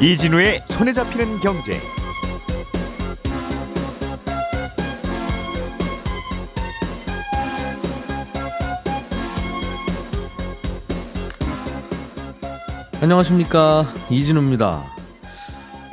이진우의 손에 잡히는 경제. 안녕하십니까 이진우입니다.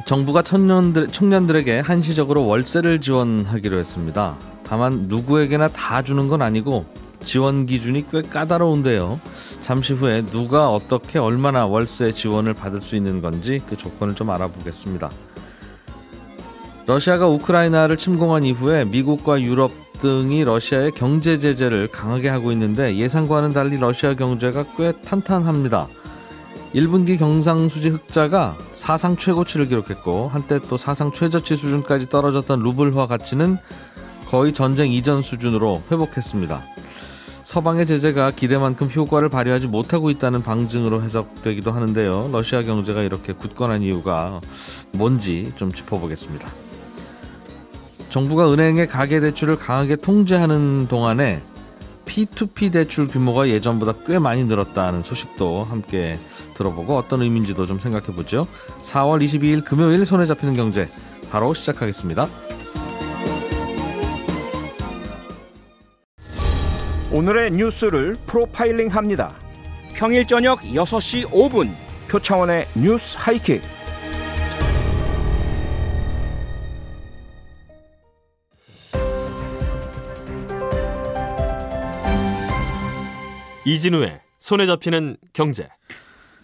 정부가 청년들, 청년들에게 한시적으로 월세를 지원하기로 했습니다. 다만 누구에게나 다 주는 건 아니고 지원 기준이 꽤 까다로운데요. 잠시 후에 누가 어떻게 얼마나 월세 지원을 받을 수 있는 건지 그 조건을 좀 알아보겠습니다. 러시아가 우크라이나를 침공한 이후에 미국과 유럽 등이 러시아의 경제 제재를 강하게 하고 있는데 예상과는 달리 러시아 경제가 꽤 탄탄합니다. 1분기 경상수지 흑자가 사상 최고치를 기록했고 한때 또 사상 최저치 수준까지 떨어졌던 루블화 가치는 거의 전쟁 이전 수준으로 회복했습니다. 서방의 제재가 기대만큼 효과를 발휘하지 못하고 있다는 방증으로 해석되기도 하는데요. 러시아 경제가 이렇게 굳건한 이유가 뭔지 좀 짚어보겠습니다. 정부가 은행의 가계 대출을 강하게 통제하는 동안에 P2P 대출 규모가 예전보다 꽤 많이 늘었다는 소식도 함께 들어보고 어떤 의미인지도 좀 생각해 보죠. 4월 22일 금요일 손에 잡히는 경제 바로 시작하겠습니다. 오늘의 뉴스를 프로파일링 합니다. 평일 저녁 6시 5분 표창원의 뉴스 하이킥. 이진우의 손에 잡히는 경제.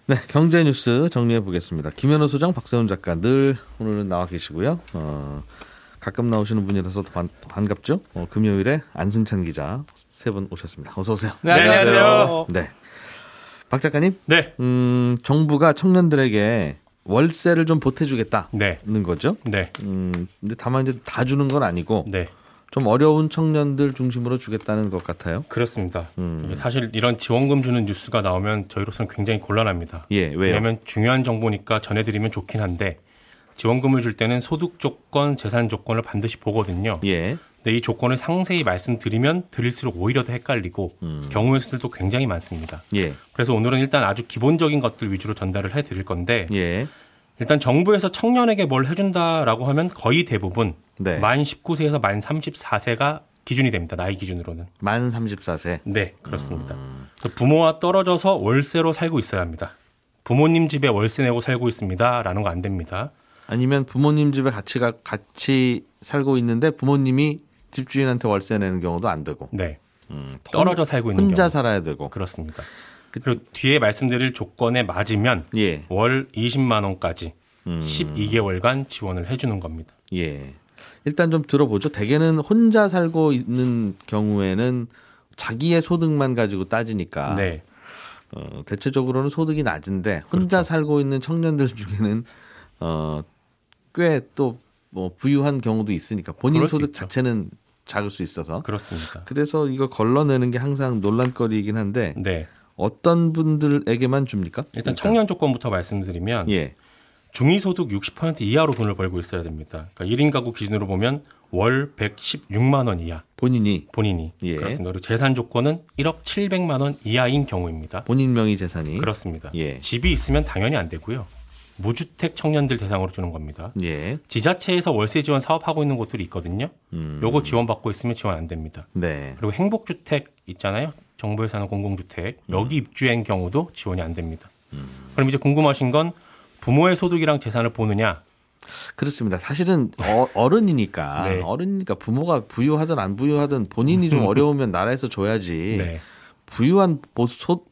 네, 경제 뉴스 정리해 보겠습니다. 김현우 소장, 박세훈 작가 늘 오늘은 나와 계시고요. 어, 가끔 나오시는 분이라서 반, 반갑죠. 어, 금요일에 안승찬 기자 세 분 오셨습니다. 어서 오세요. 네, 안녕하세요. 네, 박 작가님. 네. 음, 정부가 청년들에게 월세를 좀 보태주겠다는 네. 거죠. 네. 음, 근데 다만 이제 다 주는 건 아니고 네. 좀 어려운 청년들 중심으로 주겠다는 것 같아요. 그렇습니다. 음. 사실 이런 지원금 주는 뉴스가 나오면 저희로서는 굉장히 곤란합니다. 예, 왜요? 왜냐하면 중요한 정보니까 전해드리면 좋긴 한데 지원금을 줄 때는 소득 조건, 재산 조건을 반드시 보거든요. 예, 근데 이 조건을 상세히 말씀드리면 드릴수록 오히려 더 헷갈리고 음. 경우의 수들도 굉장히 많습니다. 예, 그래서 오늘은 일단 아주 기본적인 것들 위주로 전달을 해드릴 건데 예. 일단 정부에서 청년에게 뭘 해준다라고 하면 거의 대부분 네. 만 19세에서 만 34세가 기준이 됩니다. 나이 기준으로는. 만 34세. 네, 그렇습니다. 음. 부모와 떨어져서 월세로 살고 있어야 합니다. 부모님 집에 월세 내고 살고 있습니다라는 거 안 됩니다. 아니면 부모님 집에 같이 가, 같이 살고 있는데 부모님이 집주인한테 월세 내는 경우도 안 되고 네, 음, 떨어져 살고 있는 혼자 경우. 살아야 되고 그렇습니다. 그리고 뒤에 말씀드릴 조건에 맞으면 예, 월 20만 원까지 음, 12개월간 지원을 해주는 겁니다. 예. 일단 좀 들어보죠. 대개는 혼자 살고 있는 경우에는 자기의 소득만 가지고 따지니까 네, 어, 대체적으로는 소득이 낮은데 혼자 그렇죠. 살고 있는 청년들 중에는 어, 꽤 또 뭐 부유한 경우도 있으니까 본인 소득. 자체는 작을 수 있어서 그렇습니다. 그래서 이걸 걸러내는 게 항상 논란거리이긴 한데 네, 어떤 분들에게만 줍니까? 일단 청년 조건부터 말씀드리면 예. 중위소득 60% 이하로 돈을 벌고 있어야 됩니다. 그러니까 1인 가구 기준으로 보면 월 116만 원 이하 본인이 본인이 예. 그렇습니다. 그리고 재산 조건은 1억 700만 원 이하인 경우입니다. 본인 명의 재산이 그렇습니다. 예. 집이 있으면 당연히 안 되고요. 무주택 청년들 대상으로 주는 겁니다. 예. 지자체에서 월세 지원 사업하고 있는 곳들이 있거든요. 음. 요거 지원받고 있으면 지원 안 됩니다. 네. 그리고 행복주택 있잖아요. 정부에서 하는 공공주택 여기 입주한 경우도 지원이 안 됩니다. 그럼 이제 궁금하신 건 부모의 소득이랑 재산을 보느냐? 그렇습니다. 사실은 어, 어른이니까 네. 어른이니까 부모가 부유하든 안 부유하든 본인이 좀 어려우면 나라에서 줘야지. 네. 부유한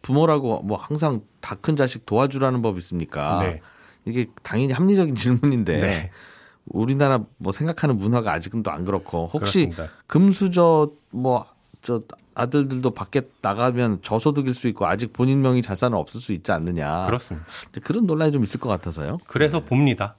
부모라고 뭐 항상 다 큰 자식 도와주라는 법 있습니까? 네. 이게 당연히 합리적인 질문인데 네. 우리나라 뭐 생각하는 문화가 아직은 또 안 그렇고 혹시 그렇습니다. 금수저 뭐 저 아들들도 밖에 나가면 저소득일 수 있고 아직 본인 명의 자산은 없을 수 있지 않느냐. 그렇습니다. 그런 논란이 좀 있을 것 같아서요. 그래서 봅니다.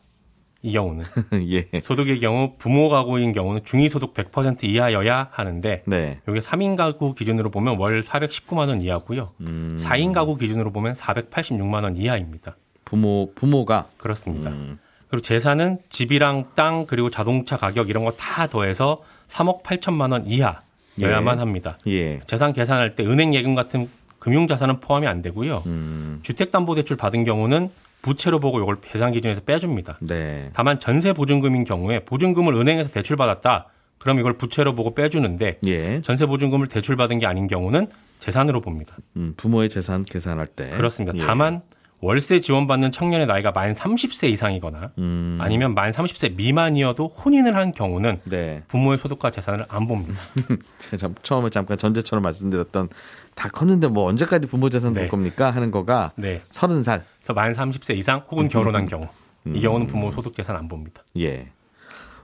이 경우는 예. 소득의 경우 부모 가구인 경우는 중위소득 100% 이하여야 하는데 네. 여기 3인 가구 기준으로 보면 월 419만 원 이하고요. 음, 4인 가구 기준으로 보면 486만 원 이하입니다. 부모 부모가 그렇습니다. 음, 그리고 재산은 집이랑 땅 그리고 자동차 가격 이런 거 다 더해서 3억 8천만 원 이하여야만 예. 합니다. 예. 재산 계산할 때 은행 예금 같은 금융 자산은 포함이 안 되고요. 음, 주택담보대출 받은 경우는 부채로 보고 이걸 배상 기준에서 빼줍니다. 네. 다만 전세 보증금인 경우에 보증금을 은행에서 대출받았다. 그럼 이걸 부채로 보고 빼주는데 예. 전세 보증금을 대출받은 게 아닌 경우는 재산으로 봅니다. 음, 부모의 재산 계산할 때. 그렇습니다. 예. 다만 월세 지원받는 청년의 나이가 만 30세 이상이거나 음, 아니면 만 30세 미만이어도 혼인을 한 경우는 네. 부모의 소득과 재산을 안 봅니다. 제가 처음에 잠깐 전제처럼 말씀드렸던 다 컸는데 뭐 언제까지 부모 재산 볼 네. 겁니까 하는 거가 네. 서른 살. 그래서 만 30세 이상 혹은 결혼한 경우 이 경우는 부모 소득 재산 안 봅니다. 예.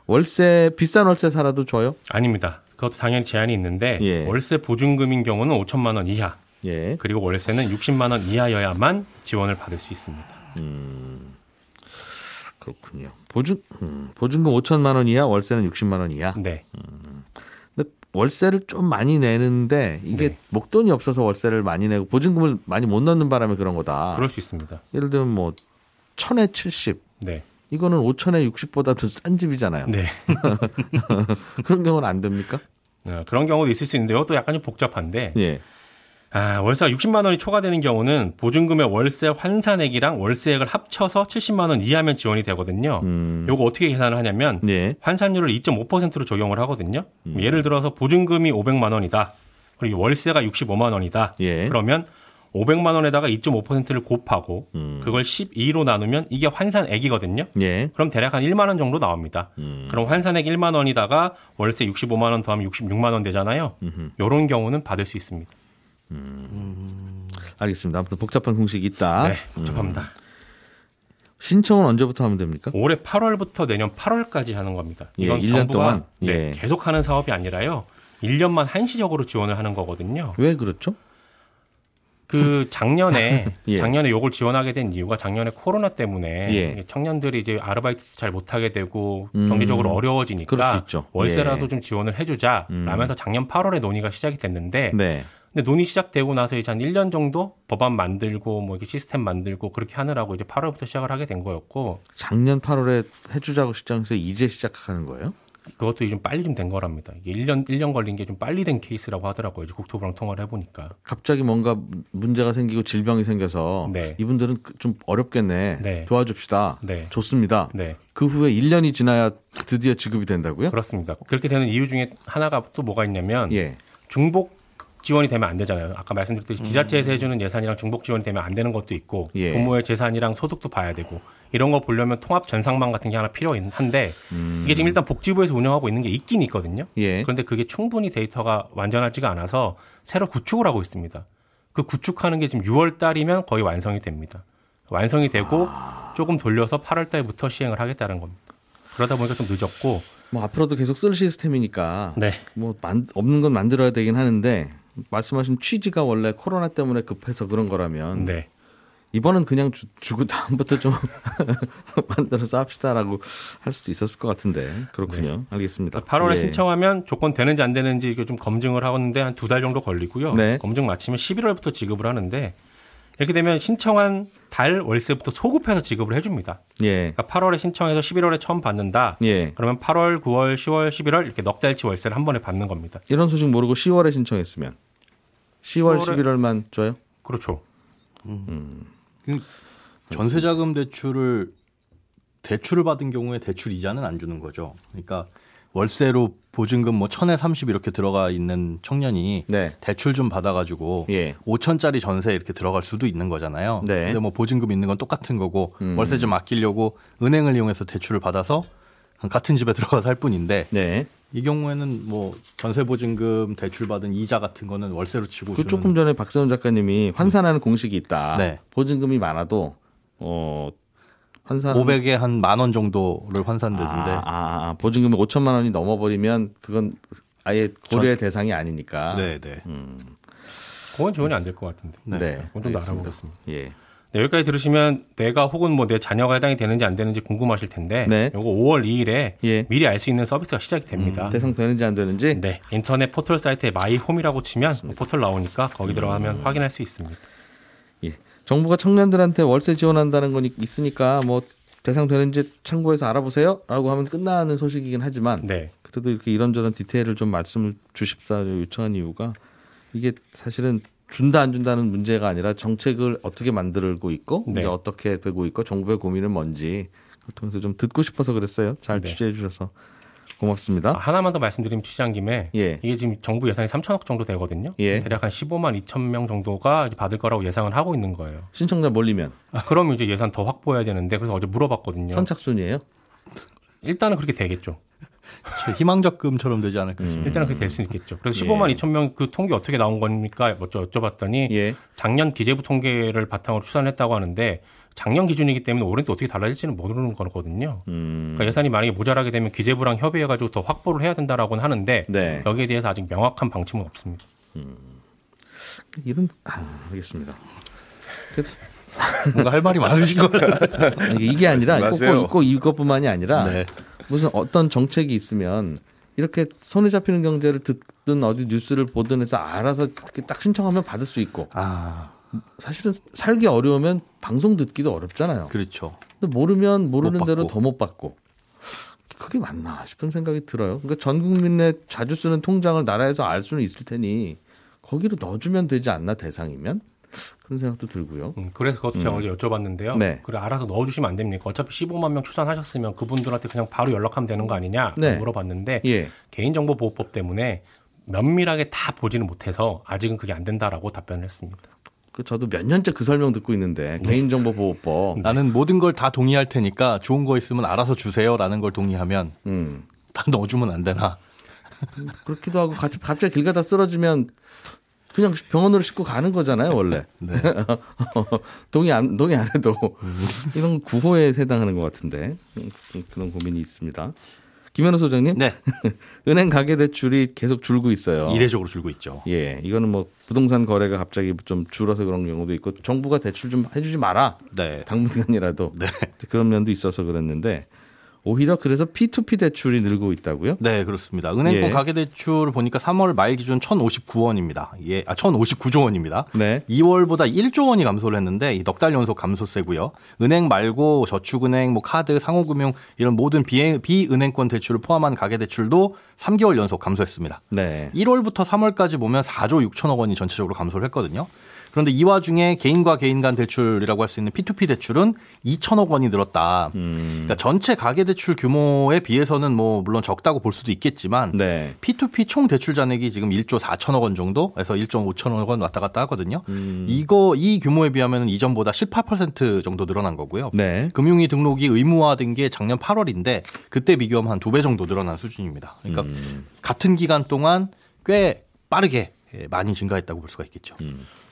월세 비싼 월세 살아도 줘요? 아닙니다. 그것도 당연히 제한이 있는데 예. 월세 보증금인 경우는 5천만 원 이하 예. 그리고 월세는 60만 원 이하여야만 지원을 받을 수 있습니다. 그렇군요. 보증 음, 보증금 5천만 원 이하, 월세는 60만 원 이하. 네. 근데 월세를 좀 많이 내는데 이게 네. 목돈이 없어서 월세를 많이 내고 보증금을 많이 못 넣는 바람에 그런 거다. 그럴 수 있습니다. 예를 들면 뭐 천에 70 네. 이거는 5천에 60보다도 싼 집이잖아요. 네. 그런 경우는 안 됩니까? 어, 그런 경우도 있을 수 있는데 이것도 약간 좀 복잡한데 예. 아, 월세가 60만 원이 초과되는 경우는 보증금의 월세 환산액이랑 월세액을 합쳐서 70만 원 이하면 지원이 되거든요. 음. 요거 어떻게 계산을 하냐면 예. 환산율을 2.5%로 적용을 하거든요. 예를 들어서 보증금이 500만 원이다. 그리고 월세가 65만 원이다. 예. 그러면 500만 원에다가 2.5%를 곱하고 음. 그걸 12로 나누면 이게 환산액이거든요. 예. 그럼 대략 한 1만 원 정도 나옵니다. 음. 그럼 환산액 1만 원이다가 월세 65만 원 더하면 66만 원 되잖아요. 요런 경우는 받을 수 있습니다. 알겠습니다. 아무튼 복잡한 공식이 있다. 네, 복잡합니다. 신청은 언제부터 하면 됩니까? 올해 8월부터 내년 8월까지 하는 겁니다. 예, 이건 1년 정부가 동안? 네, 예. 계속 하는 사업이 아니라요. 1년만 한시적으로 지원을 하는 거거든요. 왜 그렇죠? 그 작년에 예. 작년에 요걸 지원하게 된 이유가 작년에 코로나 때문에 예. 청년들이 이제 아르바이트도 잘 못하게 되고 음, 경제적으로 어려워지니까 있죠. 월세라도 예. 좀 지원을 해주자 라면서 작년 8월에 논의가 시작이 됐는데 네. 근데 논의 시작되고 나서 이제 한 1년 정도 법안 만들고 뭐 이렇게 시스템 만들고 그렇게 하느라고 이제 8월부터 시작을 하게 된 거였고 작년 8월에 해주자고 시작해서 이제 시작하는 거예요? 그것도 좀 빨리 좀 된 거랍니다. 이게 1년 1년 걸린 게 좀 빨리 된 케이스라고 하더라고요. 이제 국토부랑 통화를 해 보니까. 갑자기 뭔가 문제가 생기고 질병이 생겨서 네. 이분들은 그- 좀 어렵겠네. 네. 도와줍시다. 네. 좋습니다. 네, 그 후에 1년이 지나야 드디어 지급이 된다고요? 그렇습니다. 그렇게 되는 이유 중에 하나가 또 뭐가 있냐면 예. 중복 지원이 되면 안 되잖아요. 아까 말씀드렸듯이 지자체에서 해주는 예산이랑 중복 지원이 되면 안 되는 것도 있고 예. 부모의 재산이랑 소득도 봐야 되고 이런 거 보려면 통합 전상망 같은 게 하나 필요한데 이게 지금 일단 복지부에서 운영하고 있는 게 있긴 있거든요. 예. 그런데 그게 충분히 데이터가 완전하지가 않아서 새로 구축을 하고 있습니다. 그 구축하는 게 지금 6월 달이면 거의 완성이 됩니다. 완성이 되고 조금 돌려서 8월 달부터 시행을 하겠다는 겁니다. 그러다 보니까 좀 늦었고 뭐 앞으로도 계속 쓸 시스템이니까 네. 뭐 만- 없는 건 만들어야 되긴 하는데 말씀하신 취지가 원래 코로나 때문에 급해서 그런 거라면 네. 이번은 그냥 주, 주고 다음부터 좀 만들어서 합시다라고 할 수도 있었을 것 같은데 그렇군요. 알겠습니다. 8월에 예. 신청하면 조건 되는지 안 되는지 이거 좀 검증을 하는데 한 두 달 정도 걸리고요. 네. 검증 마치면 11월부터 지급을 하는데 이렇게 되면 신청한 달 월세부터 소급해서 지급을 해줍니다. 예. 그러니까 8월에 신청해서 11월에 처음 받는다. 예. 그러면 8월, 9월, 10월, 11월 이렇게 넉 달치 월세를 한 번에 받는 겁니다. 이런 소식 모르고 10월에 신청했으면 10월, 10월에 11월만 줘요? 그렇죠. 전세자금 대출을 대출을 받은 경우에 대출 이자는 안 주는 거죠. 그러니까 월세로 보증금 뭐 천에 삼십 이렇게 들어가 있는 청년이 네. 대출 좀 받아가지고 예. 5천짜리 전세 이렇게 들어갈 수도 있는 거잖아요. 네. 근데 뭐 보증금 있는 건 똑같은 거고 음. 월세 좀 아끼려고 은행을 이용해서 대출을 받아서 같은 집에 들어가 살 뿐인데 네. 이 경우에는 뭐 전세 보증금 대출 받은 이자 같은 거는 월세로 치고 그 조금 전에 박세훈 작가님이 환산하는 공식이 있다. 네. 보증금이 많아도 어 환산 500에 한 만 원 정도를 환산되는데 아, 아, 아, 보증금이 5천만 원이 넘어버리면 그건 아예 고려의 대상이 아니니까. 네, 네. 그건 지원이 안 될 것 같은데. 네. 그건 좀. 알아보겠습니다. 예. 네, 여기까지 들으시면 내가 혹은 뭐 내 자녀가 해당이 되는지 안 되는지 궁금하실 텐데 네. 요거 5월 2일에 예. 미리 알 수 있는 서비스가 시작이 됩니다. 대상 되는지 안 되는지. 네, 인터넷 포털 사이트에 마이홈이라고 치면 포털 나오니까 거기 들어가면 확인할 수 있습니다. 예. 정부가 청년들한테 월세 지원한다는 건 있으니까 뭐 대상 되는지 참고해서 알아보세요 라고 하면 끝나는 소식이긴 하지만 네, 그래도 이렇게 이런저런 디테일을 좀 말씀을 주십사 요청한 이유가 이게 사실은 준다 안 준다는 문제가 아니라 정책을 어떻게 만들고 있고 네. 이제 어떻게 되고 있고 정부의 고민은 뭔지 통해서 좀 듣고 싶어서 그랬어요. 잘 네. 취재해 주셔서 고맙습니다. 아, 하나만 더 말씀드리면 취재한 김에 예. 이게 지금 정부 예산이 3천억 정도 되거든요. 예. 대략 한 15만 2천 명 정도가 받을 거라고 예상을 하고 있는 거예요. 신청자 몰리면 그러면 이제 예산 더 확보해야 되는데 그래서 어제 물어봤거든요. 선착순이에요. 일단은 그렇게 되겠죠. 희망적금처럼 되지 않을까 싶어요. 일단은 그렇게 될 수 있겠죠. 그래서 예. 15만 2천 명 그 통계 어떻게 나온 겁니까? 뭐 저- 여쭤봤더니 예. 작년 기재부 통계를 바탕으로 추산했다고 하는데 작년 기준이기 때문에 올해는 또 어떻게 달라질지는 모르는 거거든요. 음. 그러니까 예산이 만약에 모자라게 되면 기재부랑 협의해가지고 더 확보를 해야 된다라고는 하는데 네. 여기에 대해서 아직 명확한 방침은 없습니다. 이런 아, 알겠습니다. 뭔가 할 말이 많으신 거예요. 이게, 아니라 꼭. 꼭, 꼭 이것뿐만이 아니라 네. 무슨 어떤 정책이 있으면 이렇게 손에 잡히는 경제를 듣든 어디 뉴스를 보든 해서 알아서 이렇게 딱 신청하면 받을 수 있고 아, 사실은 살기 어려우면 방송 듣기도 어렵잖아요. 그렇죠. 근데 모르면 모르는 못 대로. 더 못 받고 그게 맞나 싶은 생각이 들어요. 그러니까 전 국민의 자주 쓰는 통장을 나라에서 알 수는 있을 테니 거기로 넣어주면 되지 않나 대상이면 그런 생각도 들고요. 음, 그래서 그것도 제가 어제 여쭤봤는데요. 네. 그래 알아서 넣어주시면 안 됩니까? 어차피 15만 명 추산하셨으면 그분들한테 그냥 바로 연락하면 되는 거 아니냐 네. 물어봤는데 예. 개인정보보호법 때문에 면밀하게 다 보지는 못해서 아직은 그게 안 된다라고 답변을 했습니다. 그 저도 몇 년째 그 설명 듣고 있는데 개인정보보호법. 나는 모든 걸 다 동의할 테니까 좋은 거 있으면 알아서 주세요라는 걸 동의하면 음. 다 넣어주면 안 되나? 그렇기도 하고 갑자기, 갑자기 길 가다 쓰러지면 그냥 병원으로 싣고 가는 거잖아요, 원래. 네. 동의 안, 동의 안 해도. 이건 구호에 해당하는 것 같은데. 음, 그런 고민이 있습니다. 김현우 소장님. 네. 은행 가계 대출이 계속 줄고 있어요. 이례적으로 줄고 있죠. 예. 이거는 뭐 부동산 거래가 갑자기 좀 줄어서 그런 경우도 있고 정부가 대출 좀 해주지 마라. 네. 당분간이라도. 네. 그런 면도 있어서 그랬는데 오히려 그래서 P2P 대출이 늘고 있다고요? 네, 그렇습니다. 은행권 예. 가계 대출 보니까 3월 말 기준 1,059원입니다. 예, 아, 1,059조 원입니다. 네. 2월보다 1조 원이 감소를 했는데 넉 달 연속 감소세고요. 은행 말고 저축은행, 뭐 카드, 상호금융 이런 모든 비, 비은행권 대출을 포함한 가계 대출도 3개월 연속 감소했습니다. 네. 1월부터 3월까지 보면 4조 6천억 원이 전체적으로 감소를 했거든요. 그런데 이 와중에 개인과 개인 간 대출이라고 할 수 있는 P2P 대출은 2천억 원이 늘었다. 그러니까 전체 가계 대출 규모에 비해서는 뭐 물론 적다고 볼 수도 있겠지만 네. P2P 총 대출 잔액이 지금 1조 4천억 원 정도에서 1.5천억 원 왔다 갔다 하거든요. 음. 이거 이 규모에 비하면 이전보다 18% 정도 늘어난 거고요. 네. 금융위 등록이 의무화된 게 작년 8월인데 그때 비교하면 한 두 배 정도 늘어난 수준입니다. 그러니까 음. 같은 기간 동안 꽤 빠르게 예, 많이 증가했다고 볼 수가 있겠죠.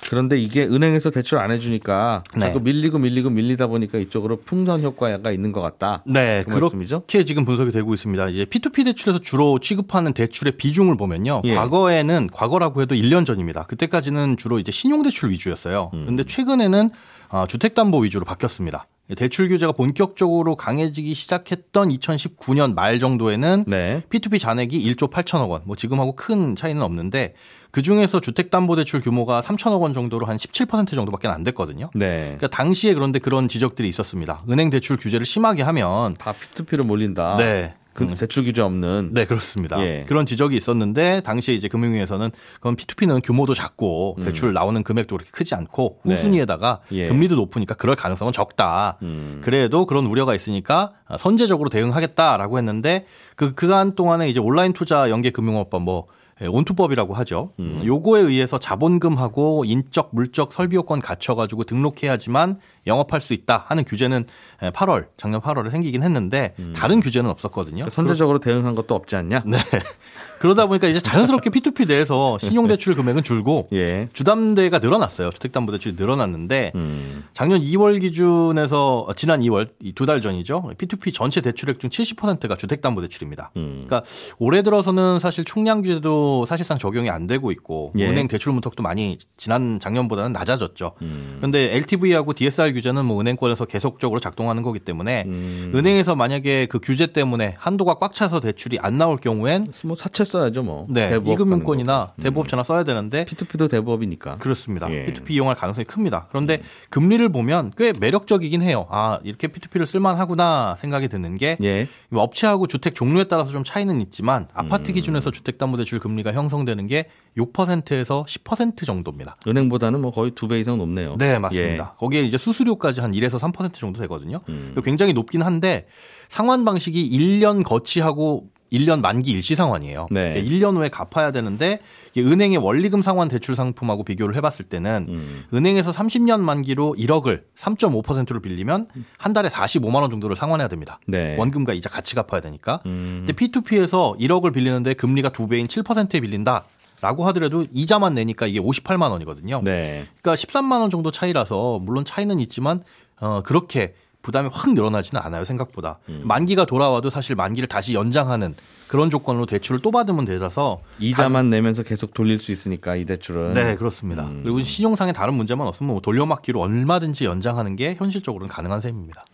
그런데 이게 은행에서 대출 안 해주니까 네. 자꾸 밀리고 밀리고 밀리다 보니까 이쪽으로 풍선 효과가 있는 것 같다. 네, 그 말씀이죠? 그렇게 지금 분석이 되고 있습니다. 이제 P2P 대출에서 주로 취급하는 대출의 비중을 보면요. 예. 과거에는 과거라고 해도 1년 전입니다. 그때까지는 주로 이제 신용대출 위주였어요. 음. 그런데 최근에는 아, 주택담보 위주로 바뀌었습니다. 대출 규제가 본격적으로 강해지기 시작했던 2019년 말 정도에는 네. P2P 잔액이 1조 8천억 원, 뭐 지금하고 큰 차이는 없는데 그 중에서 주택담보대출 규모가 3천억 원 정도로 한 17% 정도밖에 안 됐거든요. 네. 그러니까 당시에 그런데 그런 지적들이 있었습니다. 은행 대출 규제를 심하게 하면 다 P2P로 몰린다. 네. 그 대출 규제 없는. 네, 그렇습니다. 예. 그런 지적이 있었는데 당시에 이제 금융위에서는 그건 P2P는 규모도 작고 대출 나오는 금액도 그렇게 크지 않고 음. 네. 후순위에다가 예. 금리도 높으니까 그럴 가능성은 적다. 음. 그래도 그런 우려가 있으니까 선제적으로 대응하겠다라고 했는데 그 그간 동안에 이제 온라인 투자 연계 금융업법 뭐 예, 온투법이라고 하죠. 음. 요거에 의해서 자본금하고 인적 물적 설비 요건 갖춰 가지고 등록해야지만 영업할 수 있다 하는 규제는 8월 작년 8월에 생기긴 했는데 다른 규제는 없었거든요. 그러니까 선제적으로 대응한 것도 없지 않냐? 네. 그러다 보니까 이제 자연스럽게 P2P 내에서 신용대출 금액은 줄고 예. 주담대가 늘어났어요. 주택담보대출이 늘어났는데 음. 작년 2월 기준에서 어, 지난 2월 두 달 전이죠. P2P 전체 대출액 중 70%가 주택담보대출입니다. 음. 그러니까 올해 들어서는 사실 총량 규제도 사실상 적용이 안 되고 있고 예. 은행 대출 문턱도 많이 지난 작년보다는 낮아졌죠. 음. 그런데 LTV하고 DSR 규제는 뭐 은행권에서 계속적으로 작동하는 거기 때문에 음. 은행에서 만약에 그 규제 때문에 한도가 꽉 차서 대출이 안 나올 경우엔 뭐 사채 써야죠 뭐. 네, 이금융권이나. 대부업체나 써야 되는데 P2P도 대부업이니까. 그렇습니다. 예. P2P 이용할 가능성이 큽니다. 그런데 금리를 보면 꽤 매력적이긴 해요. 아, 이렇게 P2P를 쓸만하구나 생각이 드는 게 예. 업체하고 주택 종류에 따라서 좀 차이는 있지만 아파트 음. 기준에서 주택담보대출 금리가 형성되는 게 6%에서 10% 정도입니다. 은행보다는 뭐 거의 두 배 이상 높네요. 네, 맞습니다. 거기에 이제 수수료까지 한 1에서 3% 정도 되거든요. 음. 굉장히 높긴 한데 상환 방식이 1년 거치하고 1년 만기 일시 상환이에요. 네. 그러니까 1년 후에 갚아야 되는데 은행의 원리금 상환 대출 상품하고 비교를 해봤을 때는 음. 은행에서 30년 만기로 1억을 3.5%를 빌리면 한 달에 45만 원 정도를 상환해야 됩니다. 네. 원금과 이자 같이 갚아야 되니까. 음. 근데 P2P에서 1억을 빌리는데 금리가 두 배인 7%에 빌린다. 라고 하더라도 이자만 내니까 이게 58만 원이거든요. 네. 그러니까 13만 원 정도 차이라서 물론 차이는 있지만 어 그렇게 부담이 확 늘어나지는 않아요 생각보다 음. 만기가 돌아와도 사실 만기를 다시 연장하는 그런 조건으로 대출을 또 받으면 되라서 이자만 내면서 계속 돌릴 수 있으니까 이 대출은. 네 그렇습니다 음. 그리고 신용상의 다른 문제만 없으면 뭐 돌려막기로 얼마든지 연장하는 게 현실적으로는 가능한 셈입니다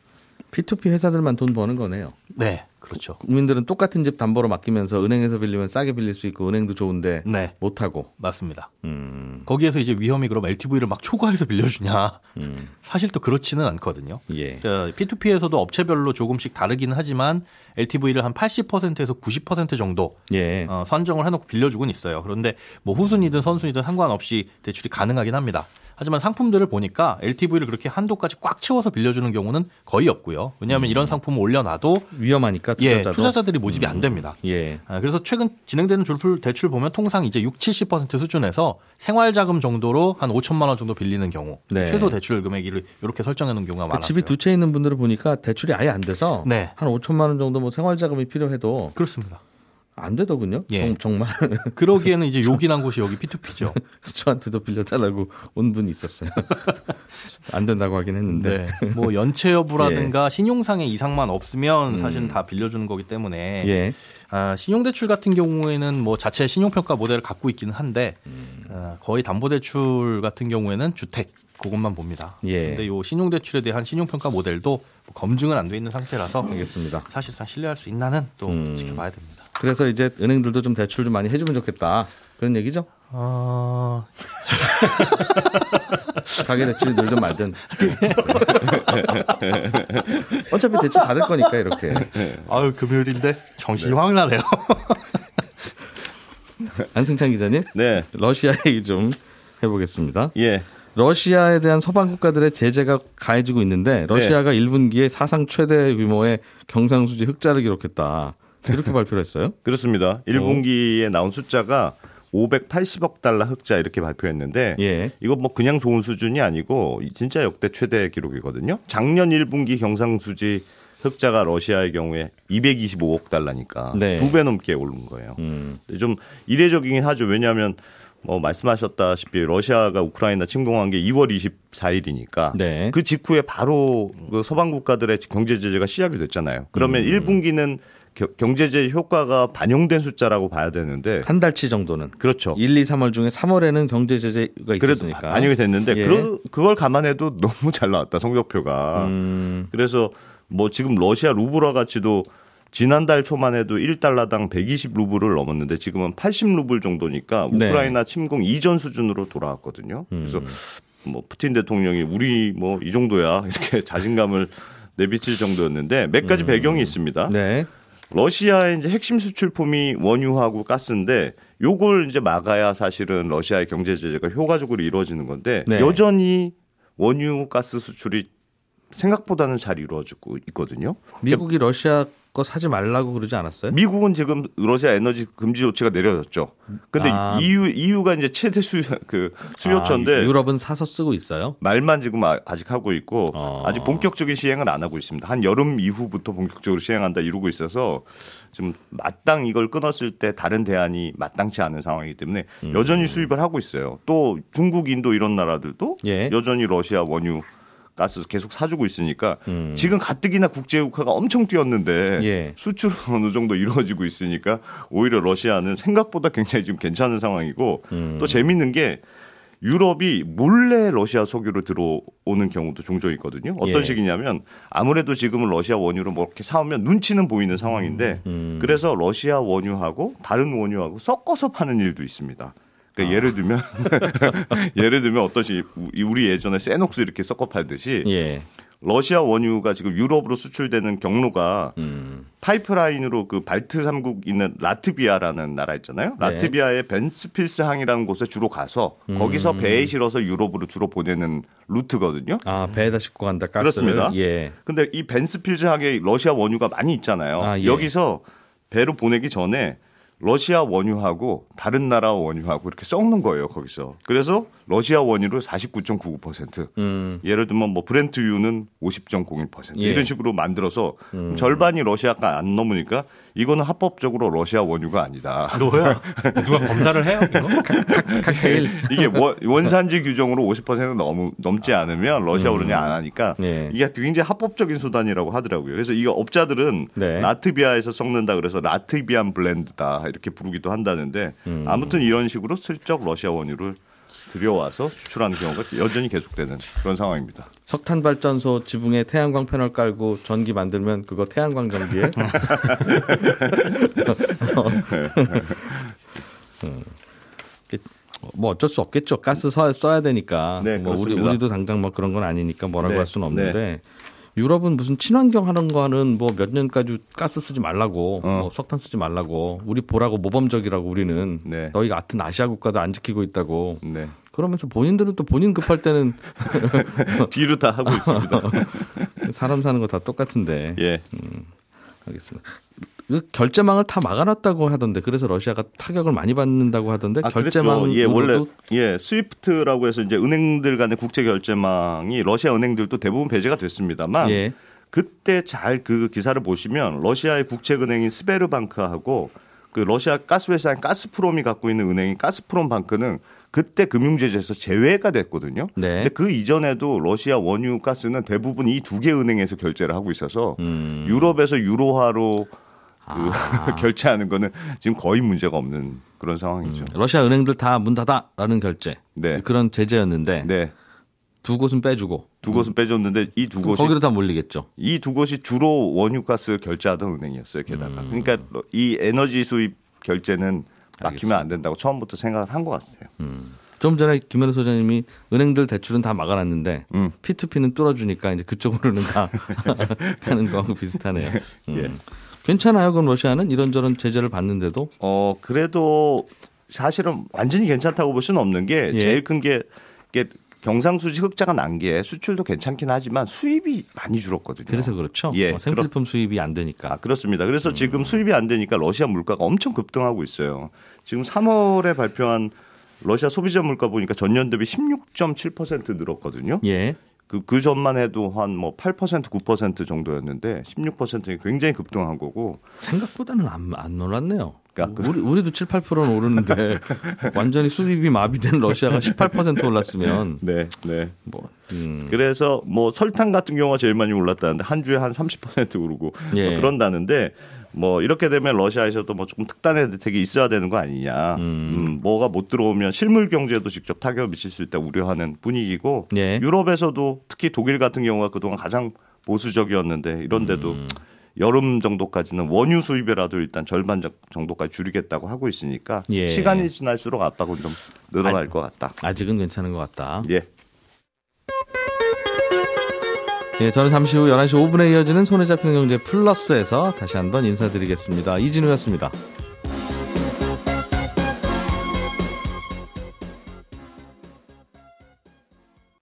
P2P 회사들만 돈 버는 거네요. 네 그렇죠 국민들은 똑같은 집 담보로 맡기면서 은행에서 빌리면 싸게 빌릴 수 있고 은행도 좋은데 네 못 하고. 맞습니다 음. 거기에서 이제 위험이 그럼 LTV를 막 초과해서 빌려주냐 음. 사실 또 그렇지는 않거든요 예. 자, P2P에서도 업체별로 조금씩 다르기는 하지만 LTV를 한 80%에서 90% 정도 예. 어, 선정을 해놓고 빌려주곤 있어요. 그런데 뭐 후순위든 선순위든 상관없이 대출이 가능하긴 합니다. 하지만 상품들을 보니까 LTV를 그렇게 한도까지 꽉 채워서 빌려주는 경우는 거의 없고요. 왜냐하면 이런 상품을 올려놔도 위험하니까 예, 투자자도. 투자자들이 모집이 안 됩니다. 예. 아, 그래서 최근 진행되는 대출, 대출 보면 통상 이제 6, 70% 수준에서 생활자금 정도로 한 5천만 원 정도 빌리는 경우 네. 최소 대출 금액을 이렇게 설정해 놓은 경우가 많아요. 집이 두 채 있는 분들을 보니까 대출이 아예 안 돼서 네. 한 5천만 원 정도 뭐 생활자금이 필요해도 그렇습니다. 안 되더군요. 예. 정, 말 그러기에는 이제 요긴한 곳이 여기 P2P죠. 수초한테도 빌려달라고 온 분이 있었어요. 안 된다고 하긴 했는데. 네. 뭐 연체 여부라든가 신용상의 이상만 없으면 사실은 다 빌려주는 거기 때문에 예. 아, 신용대출 같은 경우에는 뭐 자체 신용평가 모델을 갖고 있기는 한데 음. 아, 거의 담보대출 같은 경우에는 주택 그것만 봅니다. 예. 근데 요 신용대출에 대한 신용평가 모델도 뭐 검증은 안 돼 있는 상태라서 알겠습니다. 사실상 신뢰할 수 있나는 또 음. 지켜봐야 됩니다. 그래서 이제 은행들도 좀 대출 좀 많이 해주면 좋겠다. 그런 얘기죠? 어, 가계 대출이 늘든 말든. 어차피 대출 받을 거니까 이렇게. 아유 금요일인데 정신이 확 나네요. 안승찬 기자님, 네. 러시아 얘기 좀 해보겠습니다. 예. 러시아에 대한 서방 국가들의 제재가 가해지고 있는데 러시아가 1분기에 사상 최대 규모의 경상수지 흑자를 기록했다. 이렇게 발표를 했어요. 그렇습니다. 1분기에 나온 숫자가 580억 달러 흑자 이렇게 발표했는데 예. 이거 뭐 그냥 좋은 수준이 아니고 진짜 역대 최대 기록이거든요. 작년 1분기 경상수지 흑자가 러시아의 경우에 225억 달러니까 네. 두배 넘게 오른 거예요. 음. 좀 이례적이긴 하죠. 왜냐하면 뭐 말씀하셨다시피 러시아가 우크라이나 침공한 게 2월 24일이니까 네. 그 직후에 바로 그 서방 국가들의 경제 제재가 시작이 됐잖아요. 그러면 음. 1분기는 경제 제재 효과가 반영된 숫자라고 봐야 되는데 한 달치 정도는. 그렇죠. 1, 2, 3월 중에 3월에는 경제 제재가 있었으니까. 반영이 됐는데 예. 그, 그걸 감안해도 너무 잘 나왔다 성적표가. 음, 그래서 뭐 지금 러시아 루블화 가치도 지난달 초만 해도 1달러당 120 루블을 넘었는데 지금은 80 루블 정도니까 네. 우크라이나 침공 이전 수준으로 돌아왔거든요. 그래서 음. 뭐 푸틴 대통령이 우리 뭐 이 정도야 이렇게 자신감을 내비칠 정도였는데 몇 가지 배경이 있습니다. 네. 러시아의 이제 핵심 수출품이 원유하고 가스인데 요걸 이제 막아야 사실은 러시아의 경제 제재가 효과적으로 이루어지는 건데 네. 여전히 원유 가스 수출이 생각보다는 잘 이루어지고 있거든요. 미국이 러시아 거 사지 말라고 그러지 않았어요? 미국은 지금 러시아 에너지 금지 조치가 내려졌죠. 근데 아. EU EU가 이제 최대 수요 그 수요처인데 아, 유럽은 사서 쓰고 있어요. 말만 지금 아- 아직 하고 있고 어. 아직 본격적인 시행을 안 하고 있습니다. 한 여름 이후부터 본격적으로 시행한다 이러고 있어서 지금 마땅 이걸 끊었을 때 다른 대안이 마땅치 않은 상황이기 때문에 음. 여전히 수입을 하고 있어요. 또 중국, 인도 이런 나라들도 예. 여전히 러시아 원유 가스 계속 사주고 있으니까 음. 지금 가뜩이나 국제유가가 엄청 뛰었는데 예. 수출은 어느 정도 이루어지고 있으니까 오히려 러시아는 생각보다 굉장히 지금 괜찮은 상황이고 음. 또 재밌는 게 유럽이 몰래 러시아 석유로 들어오는 경우도 종종 있거든요. 어떤 예. 식이냐면 아무래도 지금은 러시아 원유로 뭐 이렇게 사오면 눈치는 보이는 상황인데 음. 그래서 러시아 원유하고 다른 원유하고 섞어서 파는 일도 있습니다. 아. 그러니까 예를 들면 예를 들면 어떤 식 우리 예전에 세녹스 이렇게 섞어 팔듯이 예. 러시아 원유가 지금 유럽으로 수출되는 경로가 음. 파이프라인으로 그 발트 삼국 있는 라트비아라는 나라 있잖아요. 네. 라트비아의 벤스필스 항이라는 곳에 주로 가서 음. 거기서 배에 실어서 유럽으로 주로 보내는 루트거든요. 아 배에다 싣고 간다 가스를. 그렇습니다. 예. 근데 이 벤스필스 항에 러시아 원유가 많이 있잖아요. 아, 예. 여기서 배로 보내기 전에 러시아 원유하고 다른 나라 원유하고 이렇게 섞는 거예요, 거기서. 그래서 러시아 원유를 49.99%. 음. 예를 들면 뭐 브렌트유는 50.01% 예. 이런 식으로 만들어서 절반이 러시아가 안 넘으니까 이거는 합법적으로 러시아 원유가 아니다. 뭐야? 누가 검사를 해요? 이거? 칵테일. 이게 원- 원산지 규정으로 50% 넘, 넘지 않으면 러시아 원유를 안 하니까 예. 이게 굉장히 합법적인 수단이라고 하더라고요. 그래서 이거 업자들은 네. 라트비아에서 섞는다 그래서 라트비안 블렌드다 이렇게 부르기도 한다는데 음. 아무튼 이런 식으로 슬쩍 러시아 원유를 들여와서 수출하는 경우가 여전히 계속되는 그런 상황입니다. 석탄 발전소 지붕에 태양광 패널 깔고 전기 만들면 그거 태양광 전기에. 음. 뭐 어쩔 수 없겠죠. 가스 써, 써야 되니까. 네, 뭐 우리 그렇습니다. 우리도 당장 뭐 그런 건 아니니까 뭐라고 네, 할 수는 없는데 유럽은 무슨 친환경 하는 거는 뭐 몇 년까지 가스 쓰지 말라고, 어. 뭐 석탄 쓰지 말라고, 우리 보라고 모범적이라고 우리는 네. 너희가 같은 아시아 국가도 안 지키고 있다고. 네. 그러면서 본인들은 또 본인 급할 때는 뒤로 다 하고 있습니다. 사람 사는 거 다 똑같은데. 예. 알겠습니다. 그 결제망을 다 막아놨다고 하던데 그래서 러시아가 타격을 많이 받는다고 하던데 아, 결제망. 예, 원래 예, 스위프트라고 해서 이제 은행들 간의 국제 결제망이 러시아 은행들도 대부분 배제가 됐습니다만 예. 그때 잘 그 기사를 보시면 러시아의 국책은행인 스베르방크하고 그 러시아 가스회사인 가스프롬이 갖고 있는 은행인 가스프롬 방크는 그때 금융제재에서 제외가 됐거든요. 네. 근데 그 이전에도 러시아 원유 가스는 대부분 이 두 개 은행에서 결제를 하고 있어서 음. 유럽에서 유로화로 그 아. 결제하는 거는 지금 거의 문제가 없는 그런 상황이죠. 러시아 은행들 다 문 닫아라는 결제 네. 그런 제재였는데 네. 두 곳은 빼주고 두 곳은 빼줬는데 이 두 곳이 거기로 다 몰리겠죠. 이 두 곳이 주로 원유가스 결제하던 은행이었어요. 게다가 음. 그러니까 이 에너지 수입 결제는 막히면 안 된다고 처음부터 생각을 한 것 같아요. 좀 전에 김현우 소장님이 은행들 대출은 다 막아놨는데 음. P2P는 뚫어주니까 이제 그쪽으로는 다 가는 거하고 비슷하네요. 음. 예. 괜찮아요. 그럼 러시아는 이런저런 제재를 받는데도 어 그래도 사실은 완전히 괜찮다고 볼 수는 없는 게 예. 제일 큰게 이게 경상수지 흑자가 난 게 수출도 괜찮긴 하지만 수입이 많이 줄었거든요. 그래서 그렇죠. 예, 어, 생필품 수입이 안 되니까. 아, 그렇습니다. 음. 그래서 지금 수입이 안 되니까 러시아 물가가 엄청 급등하고 있어요. 지금 3월에 발표한 러시아 소비자 물가 보니까 전년 대비 16.7% 늘었거든요. 예. 그, 그 전만 해도 한 뭐 8% 9% 정도였는데 16%이 굉장히 급등한 거고. 생각보다는 안, 안 놀랐네요. 그러니까 그- 우리, 우리도 7, 8%는 오르는데 완전히 수입이 마비된 러시아가 18% 올랐으면 네, 네. 뭐 음, 그래서 뭐 설탕 같은 경우가 제일 많이 올랐다는데 한 주에 한 30% 오르고 예. 뭐 그런다는데 뭐 이렇게 되면 러시아에서도 뭐 조금 특단의 대책이 있어야 되는 거 아니냐. 음. 음, 뭐가 못 들어오면 실물 경제에도 직접 타격을 미칠 수 있다 우려하는 분위기고 예. 유럽에서도 특히 독일 같은 경우가 그동안 가장 보수적이었는데 이런데도 음. 여름 정도까지는 원유 수입이라도 일단 절반 정- 정도까지 줄이겠다고 하고 있으니까 예. 시간이 지날수록 압박은 좀 늘어날 아, 것 같다. 아직은 괜찮은 것 같다. 예. 예, 저는 잠시 후 11시 5분에 이어지는 손에 잡히는 경제 플러스에서 다시 한번 인사드리겠습니다. 이진우였습니다.